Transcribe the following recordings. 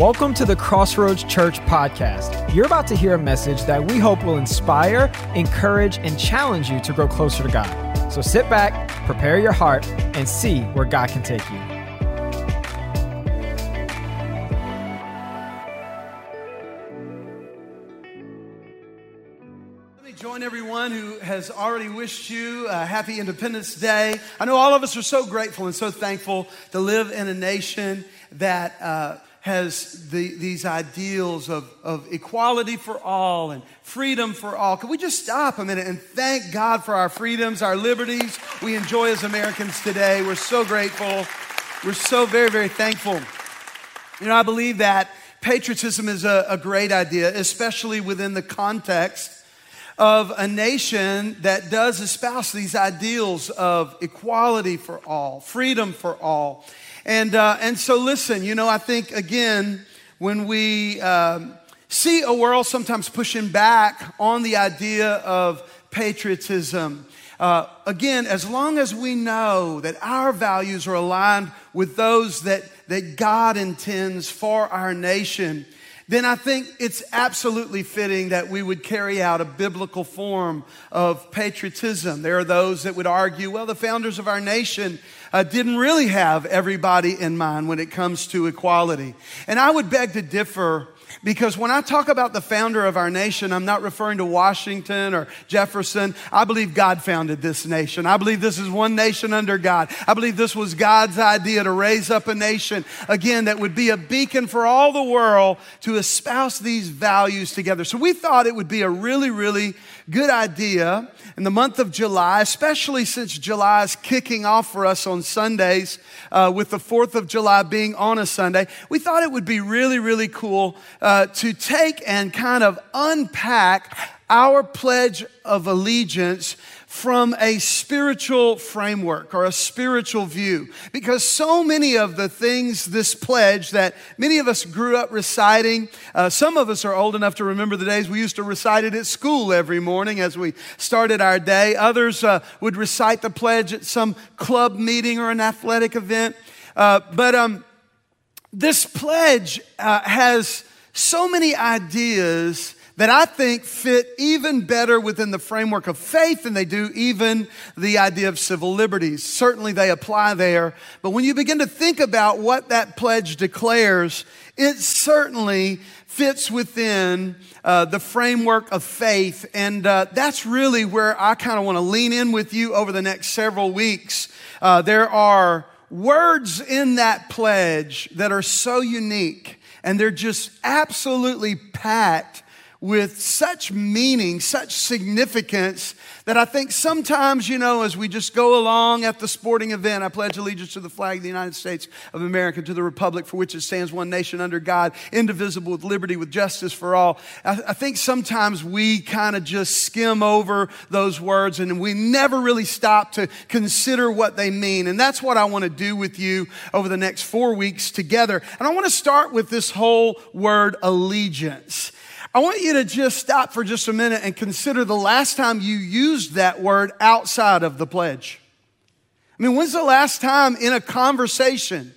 Welcome to the Crossroads Church podcast. You're about to hear a message that we hope will inspire, encourage, and challenge you to grow closer to God. So sit back, prepare your heart, and see where God can take you. Let me join everyone who has already wished you a happy Independence Day. I know all of us are so grateful and so thankful to live in a nation that. Uh, has the, these ideals of, of equality for all and freedom for all. Can we just stop a minute and thank God for our freedoms, our liberties we enjoy as Americans today? We're so grateful. We're so very, very thankful. You know, I believe that patriotism is a, a great idea, especially within the context of a nation that does espouse these ideals of equality for all, freedom for all. And, uh, and so, listen, you know, I think again, when we um, see a world sometimes pushing back on the idea of patriotism, uh, again, as long as we know that our values are aligned with those that, that God intends for our nation, then I think it's absolutely fitting that we would carry out a biblical form of patriotism. There are those that would argue, well, the founders of our nation uh, didn't really have everybody in mind when it comes to equality. And I would beg to differ because when I talk about the founder of our nation, I'm not referring to Washington or Jefferson. I believe God founded this nation. I believe this is one nation under God. I believe this was God's idea to raise up a nation, again, that would be a beacon for all the world to espouse these values together. So we thought it would be a really, really good idea in the month of July, especially since July is kicking off for us on Sundays, uh, with the 4th of July being on a Sunday, we thought it would be really, really cool uh, to take and kind of unpack our pledge of allegiance from a spiritual framework or a spiritual view. Because so many of the things, this pledge that many of us grew up reciting, uh, some of us are old enough to remember the days we used to recite it at school every morning as we started our day. Others uh, would recite the pledge at some club meeting or an athletic event. Uh, but um, this pledge uh, has so many ideas that I think fit even better within the framework of faith than they do even the idea of civil liberties. Certainly they apply there, but when you begin to think about what that pledge declares, it certainly fits within uh, the framework of faith. And uh, that's really where I kind of want to lean in with you over the next several weeks. Uh, there are words in that pledge that are so unique and they're just absolutely packed with such meaning, such significance that I think sometimes, you know, as we just go along at the sporting event, I pledge allegiance to the flag of the United States of America, to the republic for which it stands, one nation under God, indivisible with liberty, with justice for all. I, I think sometimes we kind of just skim over those words and we never really stop to consider what they mean. And that's what I want to do with you over the next four weeks together. And I want to start with this whole word allegiance. I want you to just stop for just a minute and consider the last time you used that word outside of the pledge. I mean, when's the last time in a conversation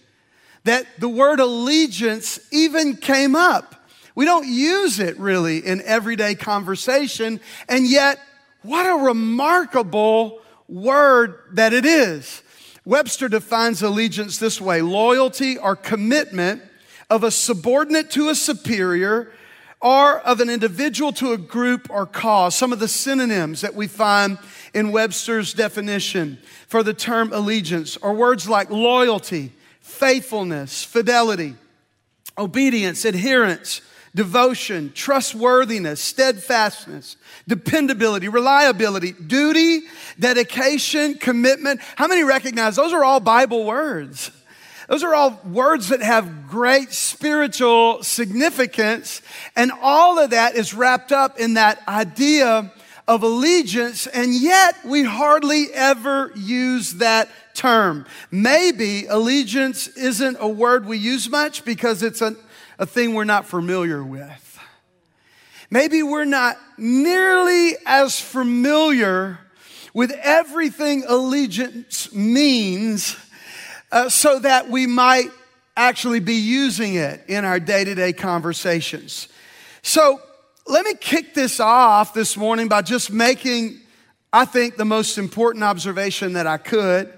that the word allegiance even came up? We don't use it really in everyday conversation, and yet, what a remarkable word that it is. Webster defines allegiance this way loyalty or commitment of a subordinate to a superior or of an individual to a group or cause. Some of the synonyms that we find in Webster's definition for the term allegiance are words like loyalty, faithfulness, fidelity, obedience, adherence, devotion, trustworthiness, steadfastness, dependability, reliability, duty, dedication, commitment. How many recognize those are all Bible words? Those are all words that have great spiritual significance. And all of that is wrapped up in that idea of allegiance. And yet we hardly ever use that term. Maybe allegiance isn't a word we use much because it's a, a thing we're not familiar with. Maybe we're not nearly as familiar with everything allegiance means uh, so that we might actually be using it in our day to day conversations. So let me kick this off this morning by just making, I think, the most important observation that I could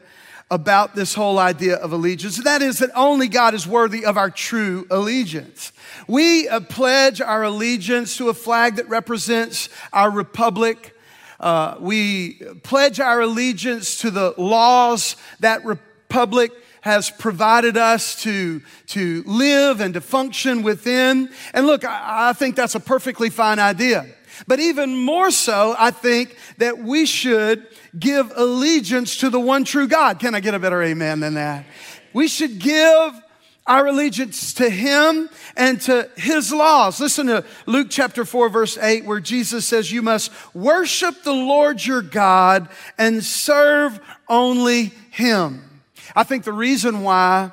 about this whole idea of allegiance. And that is that only God is worthy of our true allegiance. We uh, pledge our allegiance to a flag that represents our republic. Uh, we pledge our allegiance to the laws that republic has provided us to, to live and to function within. And look, I, I think that's a perfectly fine idea. But even more so, I think that we should give allegiance to the one true God. Can I get a better amen than that? We should give our allegiance to Him and to His laws. Listen to Luke chapter 4, verse 8, where Jesus says, You must worship the Lord your God and serve only Him. I think the reason why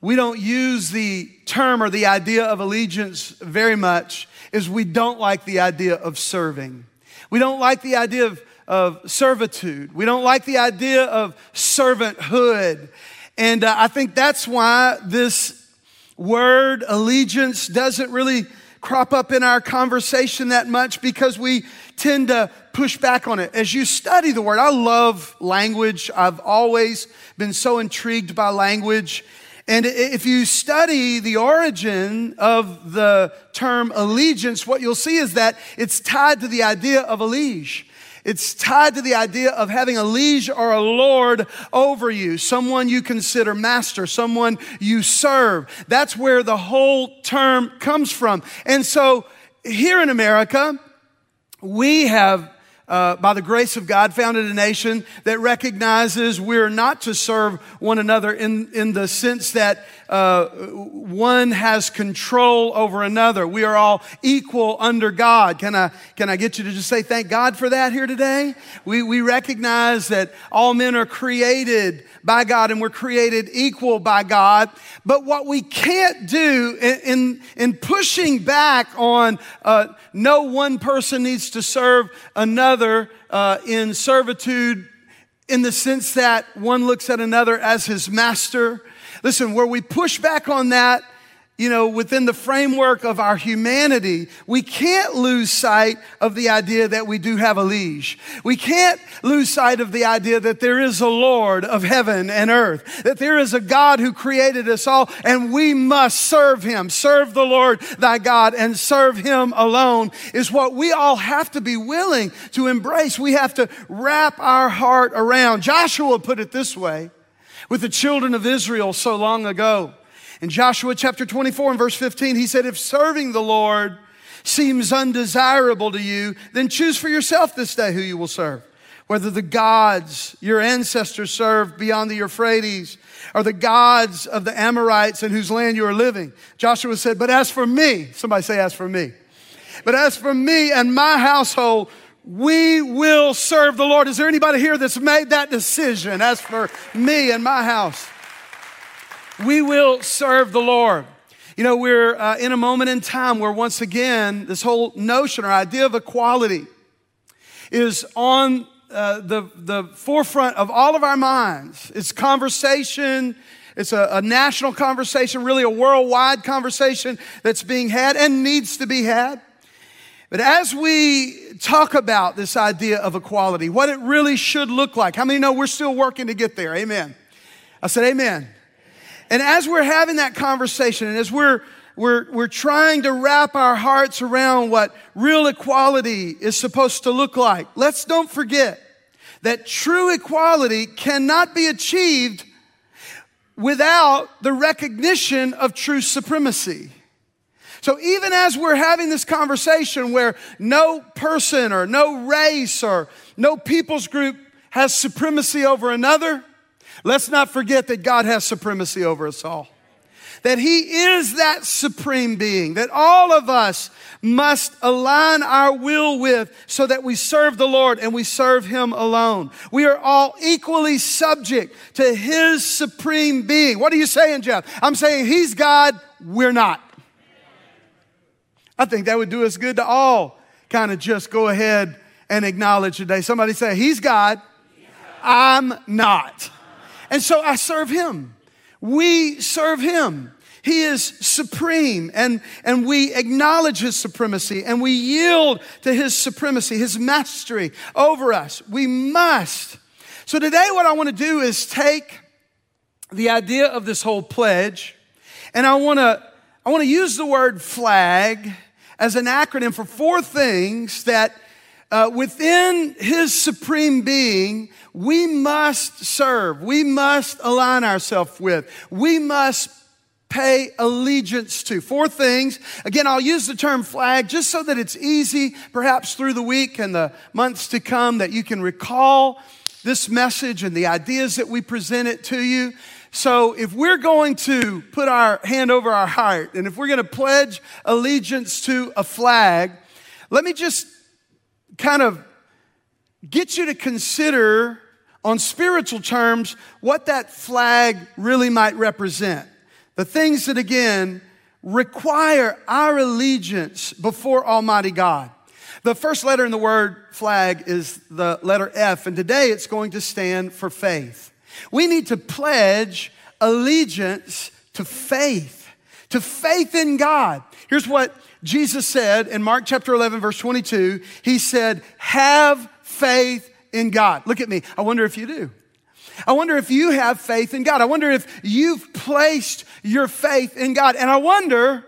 we don't use the term or the idea of allegiance very much is we don't like the idea of serving. We don't like the idea of, of servitude. We don't like the idea of servanthood. And uh, I think that's why this word allegiance doesn't really crop up in our conversation that much because we tend to push back on it. As you study the word, I love language. I've always been so intrigued by language. And if you study the origin of the term allegiance, what you'll see is that it's tied to the idea of a liege. It's tied to the idea of having a liege or a lord over you, someone you consider master, someone you serve. That's where the whole term comes from. And so here in America, we have uh, by the grace of God, founded a nation that recognizes we're not to serve one another in, in the sense that uh, one has control over another. We are all equal under God. Can I, can I get you to just say thank God for that here today? We, we recognize that all men are created by God and we're created equal by God. But what we can't do in, in, in pushing back on uh, no one person needs to serve another uh, in servitude in the sense that one looks at another as his master Listen, where we push back on that, you know, within the framework of our humanity, we can't lose sight of the idea that we do have a liege. We can't lose sight of the idea that there is a Lord of heaven and earth, that there is a God who created us all, and we must serve Him. Serve the Lord thy God and serve Him alone is what we all have to be willing to embrace. We have to wrap our heart around. Joshua put it this way with the children of Israel so long ago. In Joshua chapter 24 and verse 15, he said, If serving the Lord seems undesirable to you, then choose for yourself this day who you will serve. Whether the gods your ancestors served beyond the Euphrates or the gods of the Amorites in whose land you are living. Joshua said, But as for me, somebody say, As for me. But as for me and my household, we will serve the Lord. Is there anybody here that's made that decision? As for me and my house, we will serve the Lord. You know, we're uh, in a moment in time where once again, this whole notion or idea of equality is on uh, the, the forefront of all of our minds. It's conversation, it's a, a national conversation, really a worldwide conversation that's being had and needs to be had. But as we talk about this idea of equality, what it really should look like, how many know we're still working to get there? Amen. I said, Amen. And as we're having that conversation, and as we're we're, we're trying to wrap our hearts around what real equality is supposed to look like. Let's don't forget that true equality cannot be achieved without the recognition of true supremacy. So even as we're having this conversation where no person or no race or no people's group has supremacy over another, let's not forget that God has supremacy over us all. That He is that supreme being that all of us must align our will with so that we serve the Lord and we serve Him alone. We are all equally subject to His supreme being. What are you saying, Jeff? I'm saying He's God, we're not. I think that would do us good to all kind of just go ahead and acknowledge today. Somebody say, He's God, I'm not. And so I serve Him. we serve him. He is supreme and, and we acknowledge his supremacy and we yield to his supremacy, his mastery over us. We must. So today what I want to do is take the idea of this whole pledge and I want to, I want to use the word flag as an acronym for four things that uh, within his supreme being, we must serve, we must align ourselves with, we must pay allegiance to. Four things. Again, I'll use the term flag just so that it's easy, perhaps through the week and the months to come, that you can recall this message and the ideas that we present it to you. So if we're going to put our hand over our heart and if we're going to pledge allegiance to a flag, let me just kind of get you to consider on spiritual terms what that flag really might represent. The things that, again, require our allegiance before Almighty God. The first letter in the word flag is the letter F, and today it's going to stand for faith. We need to pledge allegiance to faith, to faith in God. Here's what Jesus said in Mark chapter 11, verse 22. He said, Have faith in God. Look at me. I wonder if you do. I wonder if you have faith in God. I wonder if you've placed your faith in God. And I wonder,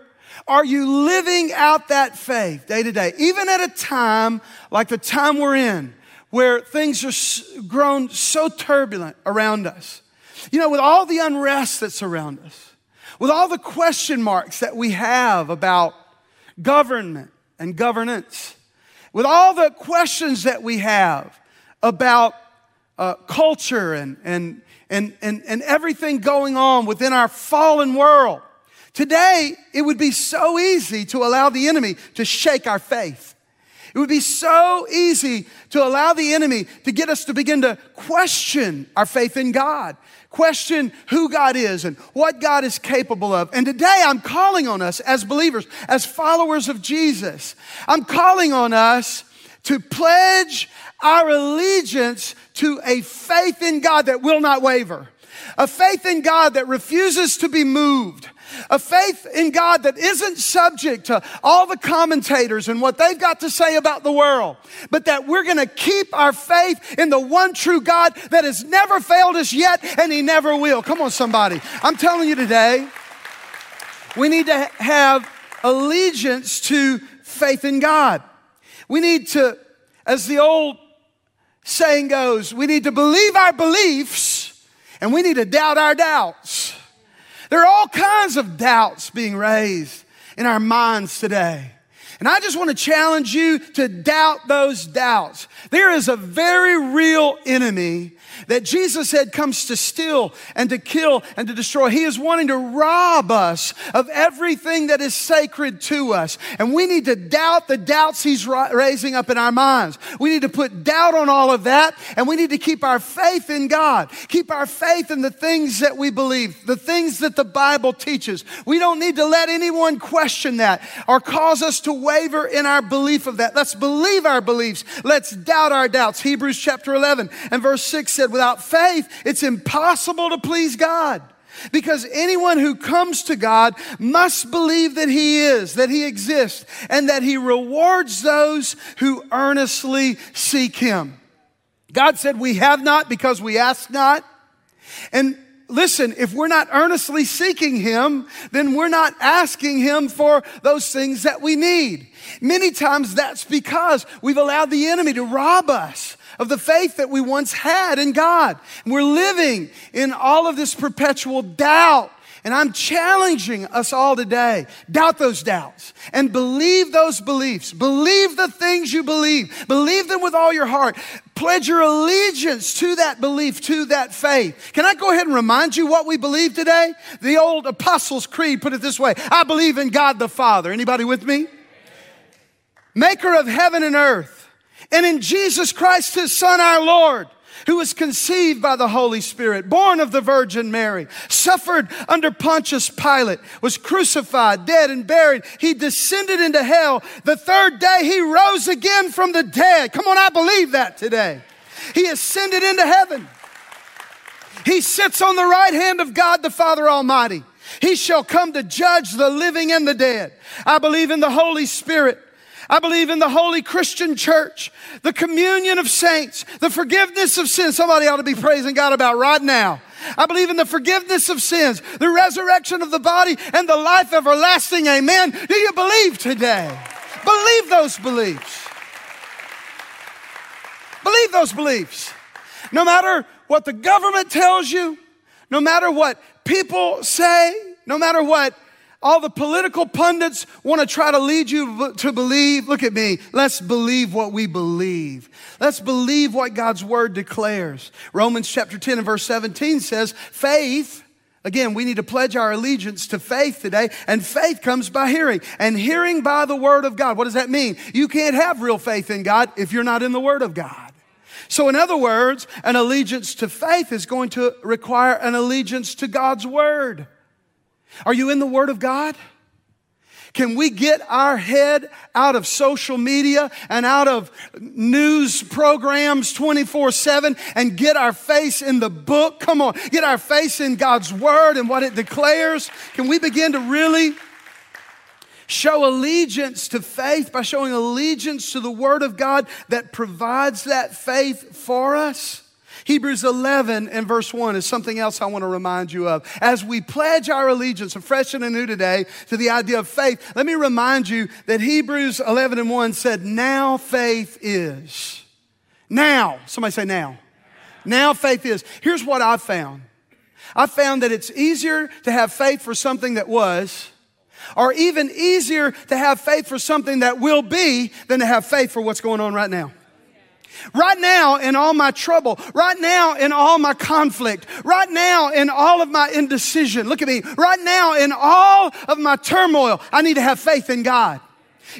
are you living out that faith day to day? Even at a time like the time we're in, where things are grown so turbulent around us. You know, with all the unrest that's around us, with all the question marks that we have about government and governance, with all the questions that we have about uh, culture and, and, and, and, and everything going on within our fallen world. Today, it would be so easy to allow the enemy to shake our faith. It would be so easy to allow the enemy to get us to begin to question our faith in God, question who God is and what God is capable of. And today I'm calling on us as believers, as followers of Jesus, I'm calling on us to pledge our allegiance to a faith in God that will not waver, a faith in God that refuses to be moved, a faith in God that isn't subject to all the commentators and what they've got to say about the world, but that we're going to keep our faith in the one true God that has never failed us yet and he never will. Come on, somebody. I'm telling you today, we need to have allegiance to faith in God. We need to, as the old saying goes, we need to believe our beliefs and we need to doubt our doubts. There are all kinds of doubts being raised in our minds today. And I just want to challenge you to doubt those doubts. There is a very real enemy that Jesus said comes to steal and to kill and to destroy. He is wanting to rob us of everything that is sacred to us. And we need to doubt the doubts he's raising up in our minds. We need to put doubt on all of that and we need to keep our faith in God. Keep our faith in the things that we believe, the things that the Bible teaches. We don't need to let anyone question that or cause us to waver in our belief of that. Let's believe our beliefs. Let's doubt our doubts. Hebrews chapter 11 and verse 6 said, without faith, it's impossible to please God. Because anyone who comes to God must believe that He is, that He exists, and that He rewards those who earnestly seek Him. God said, We have not because we ask not. And listen, if we're not earnestly seeking Him, then we're not asking Him for those things that we need. Many times that's because we've allowed the enemy to rob us of the faith that we once had in God. And we're living in all of this perpetual doubt. And I'm challenging us all today. Doubt those doubts and believe those beliefs. Believe the things you believe. Believe them with all your heart. Pledge your allegiance to that belief, to that faith. Can I go ahead and remind you what we believe today? The old Apostles' Creed put it this way I believe in God the Father. Anybody with me? Maker of heaven and earth and in Jesus Christ, his son, our Lord, who was conceived by the Holy Spirit, born of the Virgin Mary, suffered under Pontius Pilate, was crucified, dead, and buried. He descended into hell. The third day, he rose again from the dead. Come on, I believe that today. He ascended into heaven. He sits on the right hand of God the Father Almighty. He shall come to judge the living and the dead. I believe in the Holy Spirit. I believe in the holy Christian church, the communion of saints, the forgiveness of sins. Somebody ought to be praising God about right now. I believe in the forgiveness of sins, the resurrection of the body, and the life everlasting. Amen. Do you believe today? Believe those beliefs. Believe those beliefs. No matter what the government tells you, no matter what people say, no matter what all the political pundits want to try to lead you to believe. Look at me. Let's believe what we believe. Let's believe what God's word declares. Romans chapter 10 and verse 17 says, faith, again, we need to pledge our allegiance to faith today, and faith comes by hearing, and hearing by the word of God. What does that mean? You can't have real faith in God if you're not in the word of God. So, in other words, an allegiance to faith is going to require an allegiance to God's word. Are you in the Word of God? Can we get our head out of social media and out of news programs 24 7 and get our face in the book? Come on, get our face in God's Word and what it declares. Can we begin to really show allegiance to faith by showing allegiance to the Word of God that provides that faith for us? Hebrews 11 and verse 1 is something else I want to remind you of. As we pledge our allegiance afresh and anew today to the idea of faith, let me remind you that Hebrews 11 and 1 said, Now faith is. Now. Somebody say now. Now faith is. Here's what I found. I found that it's easier to have faith for something that was, or even easier to have faith for something that will be than to have faith for what's going on right now. Right now, in all my trouble, right now, in all my conflict, right now, in all of my indecision, look at me, right now, in all of my turmoil, I need to have faith in God.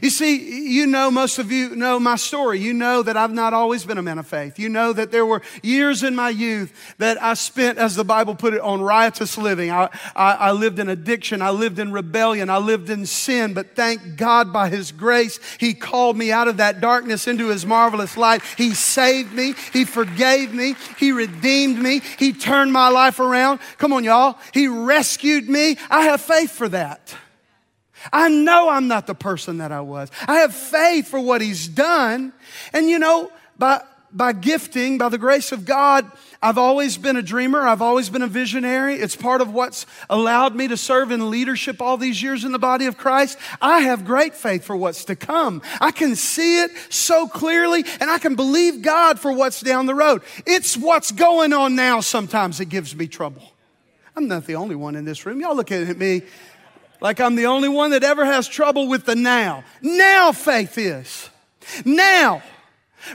You see, you know, most of you know my story. You know that I've not always been a man of faith. You know that there were years in my youth that I spent, as the Bible put it, on riotous living. I, I, I lived in addiction. I lived in rebellion. I lived in sin. But thank God by His grace, He called me out of that darkness into His marvelous light. He saved me. He forgave me. He redeemed me. He turned my life around. Come on, y'all. He rescued me. I have faith for that. I know I'm not the person that I was. I have faith for what He's done. And you know, by, by gifting, by the grace of God, I've always been a dreamer. I've always been a visionary. It's part of what's allowed me to serve in leadership all these years in the body of Christ. I have great faith for what's to come. I can see it so clearly and I can believe God for what's down the road. It's what's going on now sometimes that gives me trouble. I'm not the only one in this room. Y'all looking at me like I'm the only one that ever has trouble with the now. Now faith is. Now.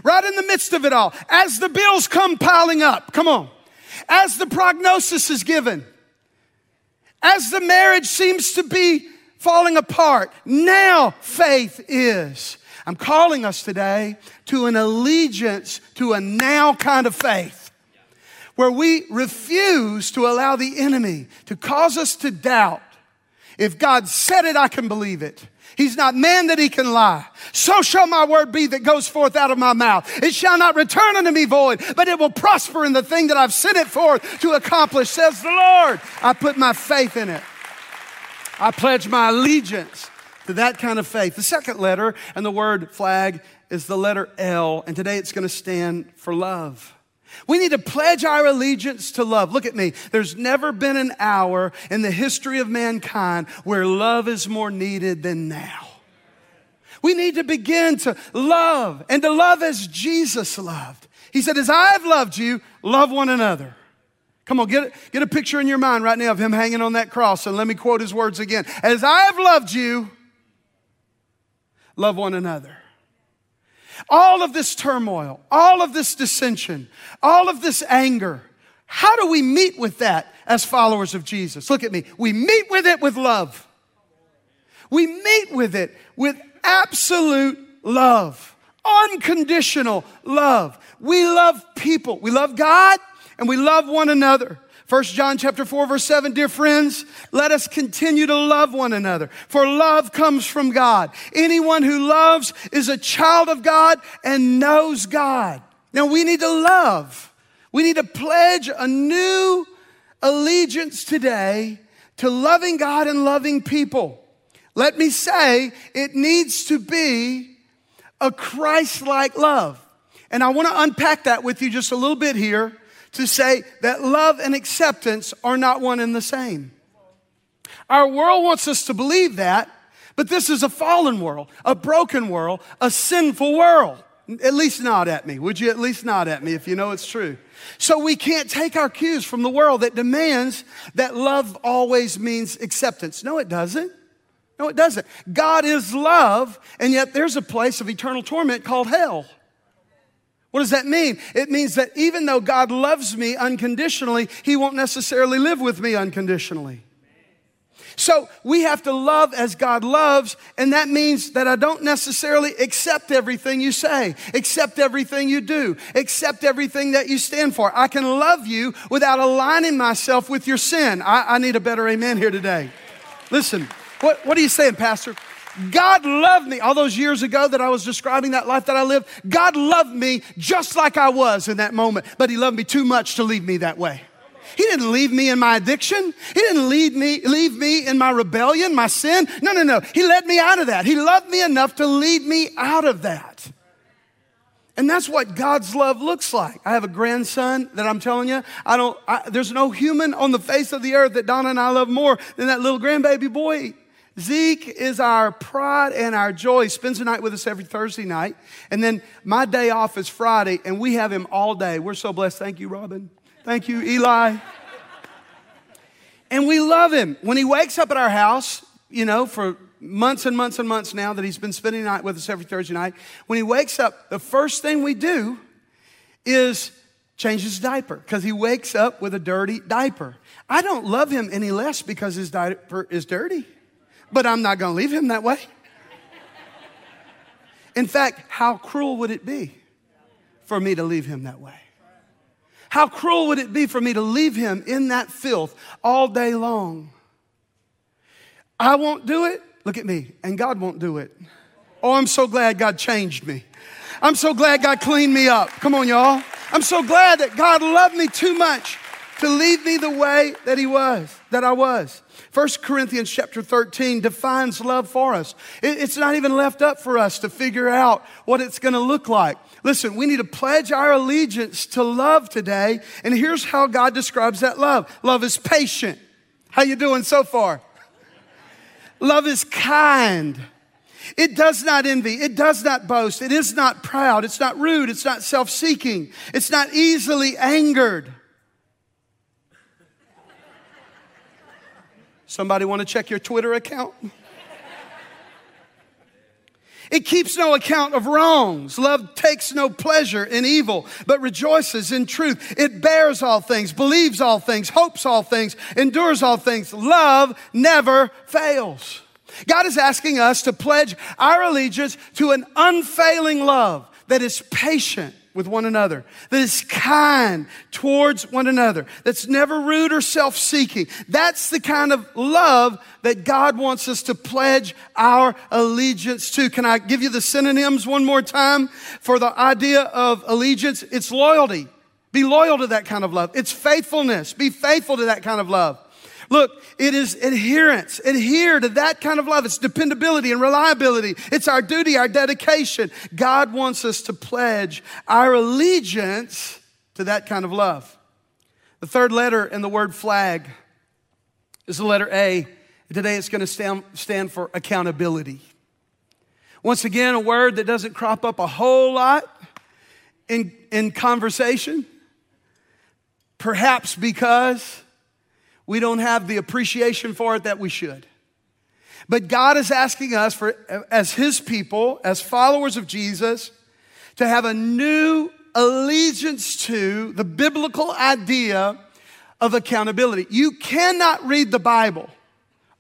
Right in the midst of it all. As the bills come piling up. Come on. As the prognosis is given. As the marriage seems to be falling apart. Now faith is. I'm calling us today to an allegiance to a now kind of faith where we refuse to allow the enemy to cause us to doubt if God said it, I can believe it. He's not man that he can lie. So shall my word be that goes forth out of my mouth. It shall not return unto me void, but it will prosper in the thing that I've sent it forth to accomplish, says the Lord. I put my faith in it. I pledge my allegiance to that kind of faith. The second letter and the word flag is the letter L, and today it's going to stand for love. We need to pledge our allegiance to love. Look at me. There's never been an hour in the history of mankind where love is more needed than now. We need to begin to love and to love as Jesus loved. He said, As I've loved you, love one another. Come on, get, get a picture in your mind right now of him hanging on that cross. And let me quote his words again. As I have loved you, love one another. All of this turmoil, all of this dissension, all of this anger. How do we meet with that as followers of Jesus? Look at me. We meet with it with love. We meet with it with absolute love, unconditional love. We love people. We love God and we love one another. First John chapter 4 verse 7, dear friends, let us continue to love one another, for love comes from God. Anyone who loves is a child of God and knows God. Now we need to love. We need to pledge a new allegiance today to loving God and loving people. Let me say, it needs to be a Christ like love. And I want to unpack that with you just a little bit here to say that love and acceptance are not one and the same. Our world wants us to believe that, but this is a fallen world, a broken world, a sinful world. At least nod at me. Would you at least nod at me if you know it's true? So we can't take our cues from the world that demands that love always means acceptance. No, it doesn't. No, it doesn't. God is love, and yet there's a place of eternal torment called hell. What does that mean? It means that even though God loves me unconditionally, He won't necessarily live with me unconditionally. So we have to love as God loves, and that means that I don't necessarily accept everything you say, accept everything you do, accept everything that you stand for. I can love you without aligning myself with your sin. I, I need a better amen here today. Listen, what, what are you saying, Pastor? God loved me all those years ago that I was describing that life that I lived. God loved me just like I was in that moment, but He loved me too much to leave me that way. He didn't leave me in my addiction. He didn't leave me, leave me in my rebellion, my sin. No, no, no. He led me out of that. He loved me enough to lead me out of that. And that's what God's love looks like. I have a grandson that I'm telling you, I don't, I, there's no human on the face of the earth that Donna and I love more than that little grandbaby boy. Zeke is our pride and our joy. He spends the night with us every Thursday night. And then my day off is Friday, and we have him all day. We're so blessed. Thank you, Robin. Thank you, Eli. And we love him. When he wakes up at our house, you know, for months and months and months now that he's been spending the night with us every Thursday night, when he wakes up, the first thing we do is change his diaper because he wakes up with a dirty diaper. I don't love him any less because his diaper is dirty, but I'm not going to leave him that way. In fact, how cruel would it be for me to leave him that way? How cruel would it be for me to leave him in that filth all day long? I won't do it. Look at me. And God won't do it. Oh, I'm so glad God changed me. I'm so glad God cleaned me up. Come on, y'all. I'm so glad that God loved me too much to leave me the way that he was, that I was. 1 Corinthians chapter 13 defines love for us. It's not even left up for us to figure out what it's going to look like. Listen, we need to pledge our allegiance to love today. And here's how God describes that love. Love is patient. How you doing so far? Love is kind. It does not envy. It does not boast. It is not proud. It's not rude. It's not self-seeking. It's not easily angered. Somebody want to check your Twitter account? It keeps no account of wrongs. Love takes no pleasure in evil, but rejoices in truth. It bears all things, believes all things, hopes all things, endures all things. Love never fails. God is asking us to pledge our allegiance to an unfailing love that is patient with one another, that is kind towards one another, that's never rude or self seeking. That's the kind of love that God wants us to pledge our allegiance to. Can I give you the synonyms one more time for the idea of allegiance? It's loyalty. Be loyal to that kind of love. It's faithfulness. Be faithful to that kind of love. Look, it is adherence. Adhere to that kind of love. It's dependability and reliability. It's our duty, our dedication. God wants us to pledge our allegiance to that kind of love. The third letter in the word flag is the letter A. Today it's going to stand, stand for accountability. Once again, a word that doesn't crop up a whole lot in, in conversation. Perhaps because we don't have the appreciation for it that we should. But God is asking us for as his people, as followers of Jesus, to have a new allegiance to the biblical idea of accountability. You cannot read the Bible,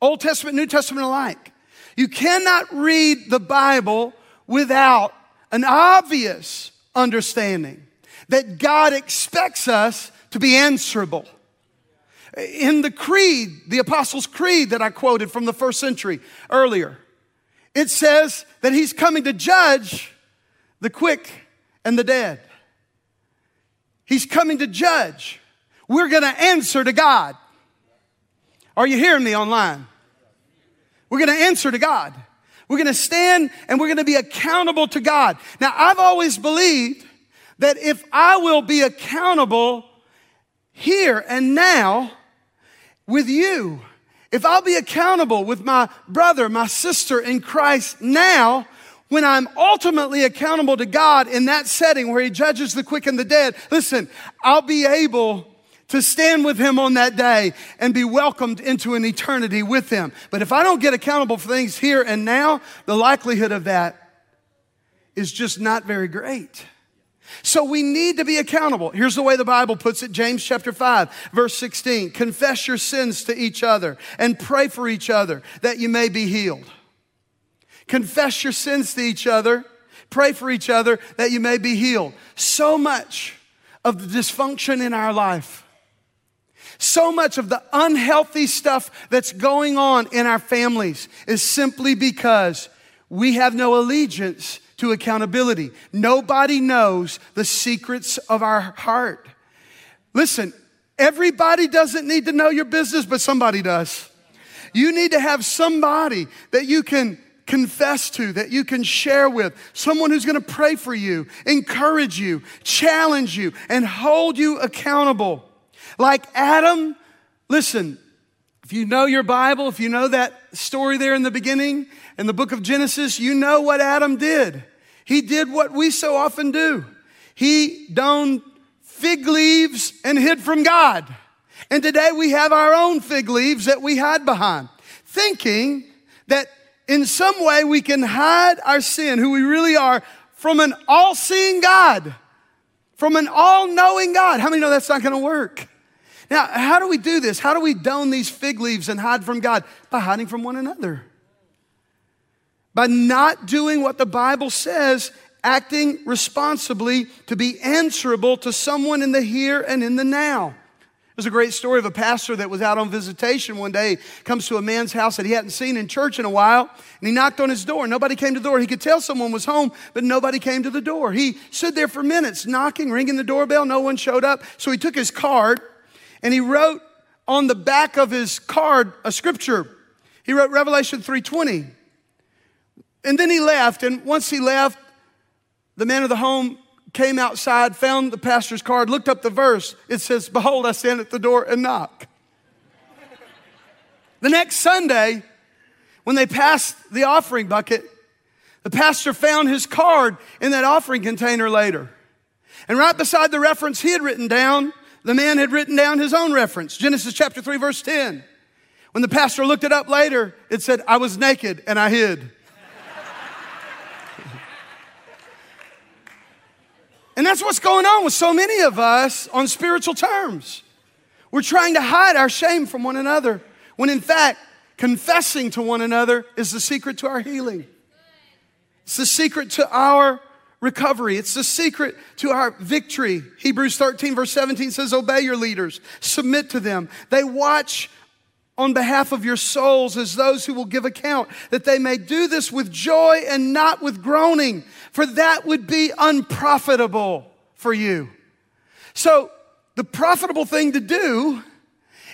Old Testament, New Testament alike. You cannot read the Bible without an obvious understanding that God expects us to be answerable. In the creed, the Apostles' Creed that I quoted from the first century earlier, it says that he's coming to judge the quick and the dead. He's coming to judge. We're going to answer to God. Are you hearing me online? We're going to answer to God. We're going to stand and we're going to be accountable to God. Now, I've always believed that if I will be accountable here and now with you, if I'll be accountable with my brother, my sister in Christ now, when I'm ultimately accountable to God in that setting where He judges the quick and the dead, listen, I'll be able to stand with Him on that day and be welcomed into an eternity with Him. But if I don't get accountable for things here and now, the likelihood of that is just not very great. So we need to be accountable. Here's the way the Bible puts it James chapter 5, verse 16. Confess your sins to each other and pray for each other that you may be healed. Confess your sins to each other, pray for each other that you may be healed. So much of the dysfunction in our life, so much of the unhealthy stuff that's going on in our families is simply because we have no allegiance to accountability. Nobody knows the secrets of our heart. Listen, everybody doesn't need to know your business, but somebody does. You need to have somebody that you can confess to, that you can share with, someone who's going to pray for you, encourage you, challenge you, and hold you accountable. Like Adam, listen, if you know your Bible, if you know that story there in the beginning, in the book of Genesis, you know what Adam did. He did what we so often do. He donned fig leaves and hid from God. And today we have our own fig leaves that we hide behind, thinking that in some way we can hide our sin, who we really are, from an all seeing God, from an all knowing God. How many know that's not going to work? Now, how do we do this? How do we don these fig leaves and hide from God? By hiding from one another by not doing what the Bible says, acting responsibly to be answerable to someone in the here and in the now. There's a great story of a pastor that was out on visitation one day, comes to a man's house that he hadn't seen in church in a while, and he knocked on his door. Nobody came to the door. He could tell someone was home, but nobody came to the door. He stood there for minutes, knocking, ringing the doorbell. No one showed up. So he took his card and he wrote on the back of his card a scripture. He wrote Revelation 3:20. And then he left, and once he left, the man of the home came outside, found the pastor's card, looked up the verse. It says, Behold, I stand at the door and knock. the next Sunday, when they passed the offering bucket, the pastor found his card in that offering container later. And right beside the reference he had written down, the man had written down his own reference Genesis chapter 3, verse 10. When the pastor looked it up later, it said, I was naked and I hid. That's what's going on with so many of us on spiritual terms. We're trying to hide our shame from one another when in fact, confessing to one another is the secret to our healing. It's the secret to our recovery. It's the secret to our victory. Hebrews 13, verse 17 says, Obey your leaders, submit to them. They watch on behalf of your souls as those who will give account, that they may do this with joy and not with groaning, for that would be unprofitable for you. So, the profitable thing to do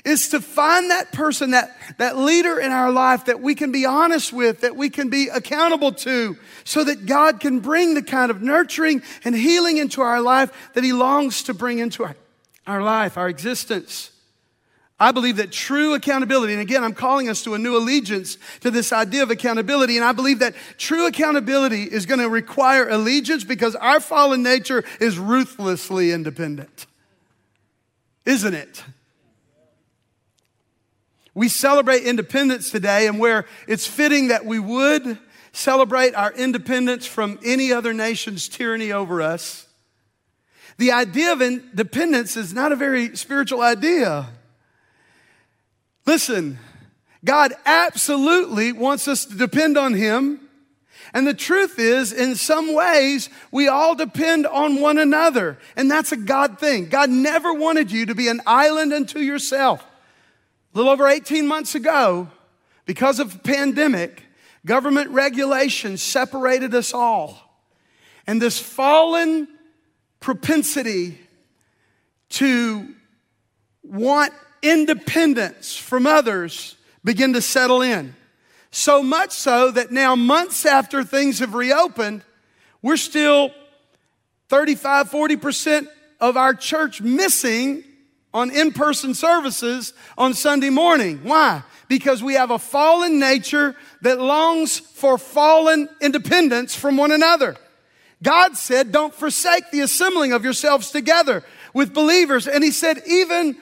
is to find that person, that, that leader in our life that we can be honest with, that we can be accountable to, so that God can bring the kind of nurturing and healing into our life that He longs to bring into our, our life, our existence. I believe that true accountability, and again, I'm calling us to a new allegiance to this idea of accountability, and I believe that true accountability is going to require allegiance because our fallen nature is ruthlessly independent. Isn't it? We celebrate independence today, and where it's fitting that we would celebrate our independence from any other nation's tyranny over us, the idea of independence is not a very spiritual idea. Listen, God absolutely wants us to depend on Him. And the truth is, in some ways, we all depend on one another. And that's a God thing. God never wanted you to be an island unto yourself. A little over 18 months ago, because of pandemic, government regulations separated us all. And this fallen propensity to want independence from others begin to settle in. So much so that now, months after things have reopened, we're still 35, 40% of our church missing on in person services on Sunday morning. Why? Because we have a fallen nature that longs for fallen independence from one another. God said, Don't forsake the assembling of yourselves together with believers. And He said, Even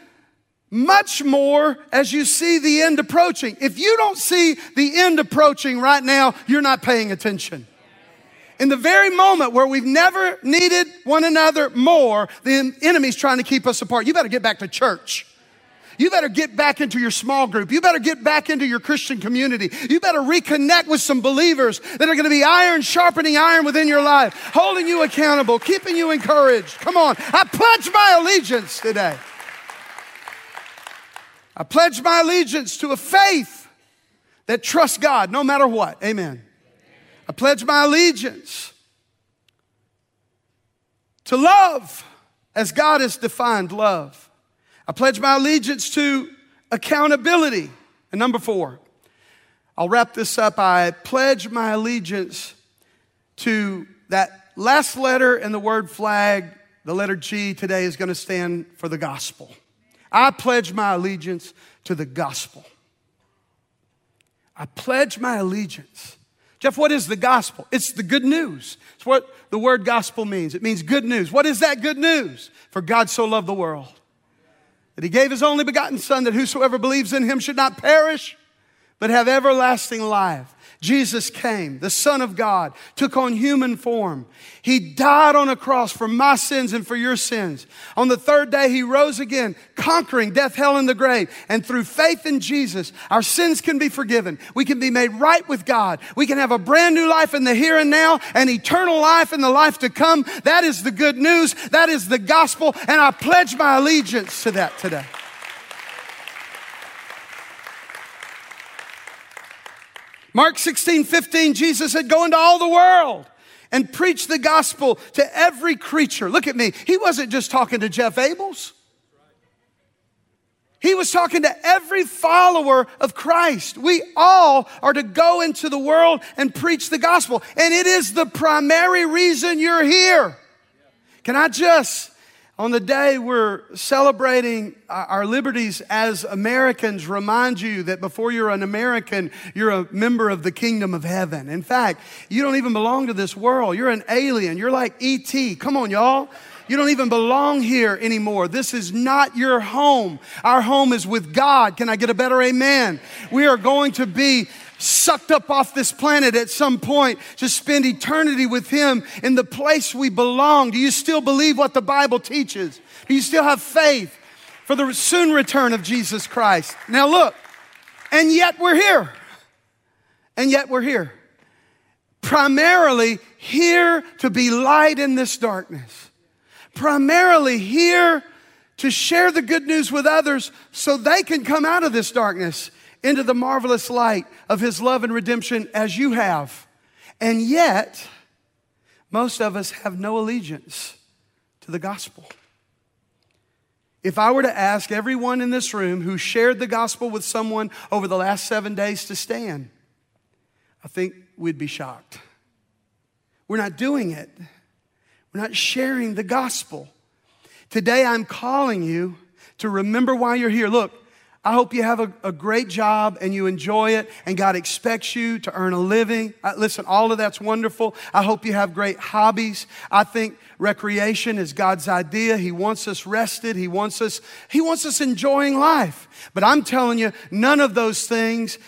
much more as you see the end approaching. If you don't see the end approaching right now, you're not paying attention. In the very moment where we've never needed one another more, the enemy's trying to keep us apart. You better get back to church. You better get back into your small group. You better get back into your Christian community. You better reconnect with some believers that are going to be iron sharpening iron within your life, holding you accountable, keeping you encouraged. Come on. I pledge my allegiance today. I pledge my allegiance to a faith that trusts God no matter what. Amen. I pledge my allegiance to love as God has defined love. I pledge my allegiance to accountability. And number four, I'll wrap this up. I pledge my allegiance to that last letter in the word flag. The letter G today is going to stand for the gospel. I pledge my allegiance to the gospel. I pledge my allegiance. Jeff, what is the gospel? It's the good news. It's what the word gospel means. It means good news. What is that good news? For God so loved the world that he gave his only begotten Son that whosoever believes in him should not perish, but have everlasting life. Jesus came, the Son of God, took on human form. He died on a cross for my sins and for your sins. On the third day, He rose again, conquering death, hell, and the grave. And through faith in Jesus, our sins can be forgiven. We can be made right with God. We can have a brand new life in the here and now and eternal life in the life to come. That is the good news. That is the gospel. And I pledge my allegiance to that today. Mark 16, 15, Jesus said, Go into all the world and preach the gospel to every creature. Look at me. He wasn't just talking to Jeff Abels. He was talking to every follower of Christ. We all are to go into the world and preach the gospel. And it is the primary reason you're here. Can I just on the day we're celebrating uh, our liberties as Americans, remind you that before you're an American, you're a member of the kingdom of heaven. In fact, you don't even belong to this world. You're an alien. You're like E.T. Come on, y'all. You don't even belong here anymore. This is not your home. Our home is with God. Can I get a better amen? We are going to be sucked up off this planet at some point to spend eternity with Him in the place we belong? Do you still believe what the Bible teaches? Do you still have faith for the soon return of Jesus Christ? Now, look, and yet we're here. And yet we're here. Primarily here to be light in this darkness. Primarily here to share the good news with others so they can come out of this darkness into the marvelous light of his love and redemption as you have. And yet, most of us have no allegiance to the gospel. If I were to ask everyone in this room who shared the gospel with someone over the last seven days to stand, I think we'd be shocked. We're not doing it, we're not sharing the gospel. Today, I'm calling you to remember why you're here. Look, I hope you have a, a, great job and you enjoy it, and God expects you to earn a living. Uh, listen, all of that's wonderful. I hope you have great hobbies. I think recreation is God's idea. He wants us rested. He wants us, He wants us enjoying life. But I'm telling you, none of those things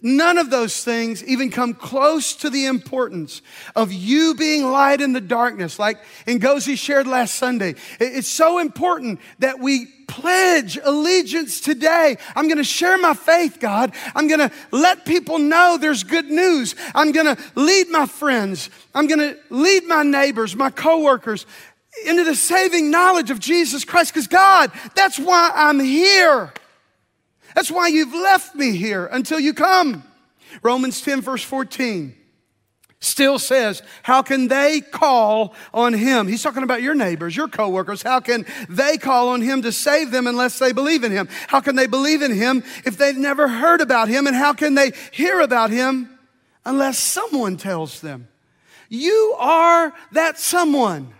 None of those things even come close to the importance of you being light in the darkness, like Ngozi shared last Sunday. It's so important that we pledge allegiance today. I'm going to share my faith, God. I'm going to let people know there's good news. I'm going to lead my friends. I'm going to lead my neighbors, my coworkers into the saving knowledge of Jesus Christ because God, that's why I'm here. That's why you've left me here until you come. Romans 10, verse 14. still says, How can they call on him? He's talking about your neighbors, your coworkers. How can they call on him to save them unless they believe in him? How can they believe in him if they've never heard about him? And how can they hear about him unless someone tells them? You are that someone.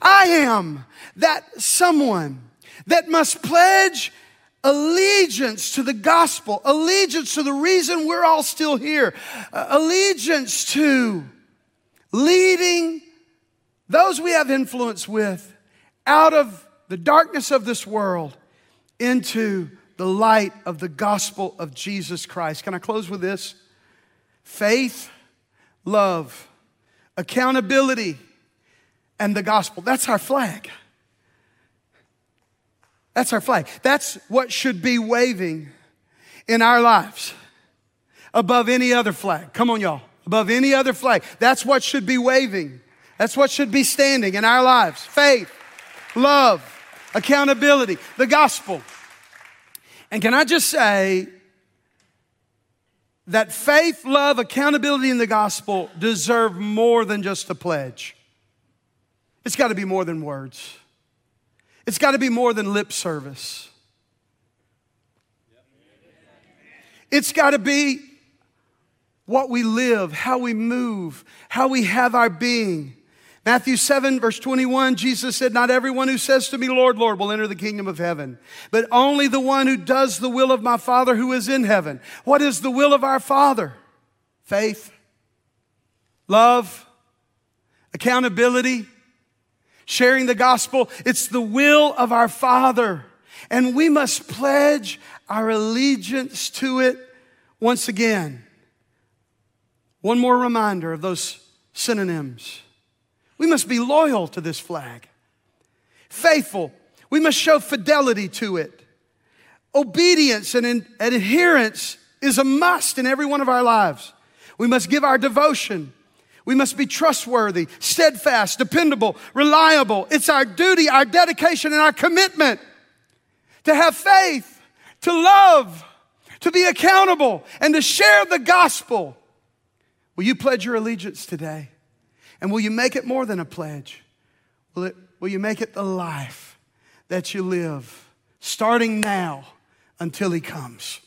I am that someone that must pledge allegiance to the gospel, allegiance to the reason we're all still here, uh, allegiance to leading those we have influence with out of the darkness of this world into the light of the gospel of Jesus Christ. Can I close with this? Faith, love, accountability, and the gospel. That's our flag. That's our flag. That's what should be waving in our lives above any other flag. Come on, y'all. Above any other flag. That's what should be waving. That's what should be standing in our lives. Faith, love, accountability, the gospel. And can I just say that faith, love, accountability, and the gospel deserve more than just a pledge? It's got to be more than words. It's got to be more than lip service. It's got to be what we live, how we move, how we have our being. Matthew 7, verse 21, Jesus said, Not everyone who says to me, Lord, Lord, will enter the kingdom of heaven, but only the one who does the will of my Father who is in heaven. What is the will of our Father? Faith, love, accountability, sharing the gospel. It's the will of our Father. And we must pledge our allegiance to it once again. One more reminder of those synonyms. We must be loyal to this flag, faithful. We must show fidelity to it. Obedience and, and adherence is a must in every one of our lives. We must give our devotion we must be trustworthy, steadfast, dependable, reliable. It's our duty, our dedication, and our commitment to have faith, to love, to be accountable, and to share the gospel. Will you pledge your allegiance today? And will you make it more than a pledge? Will, it, will you make it the life that you live starting now until He comes?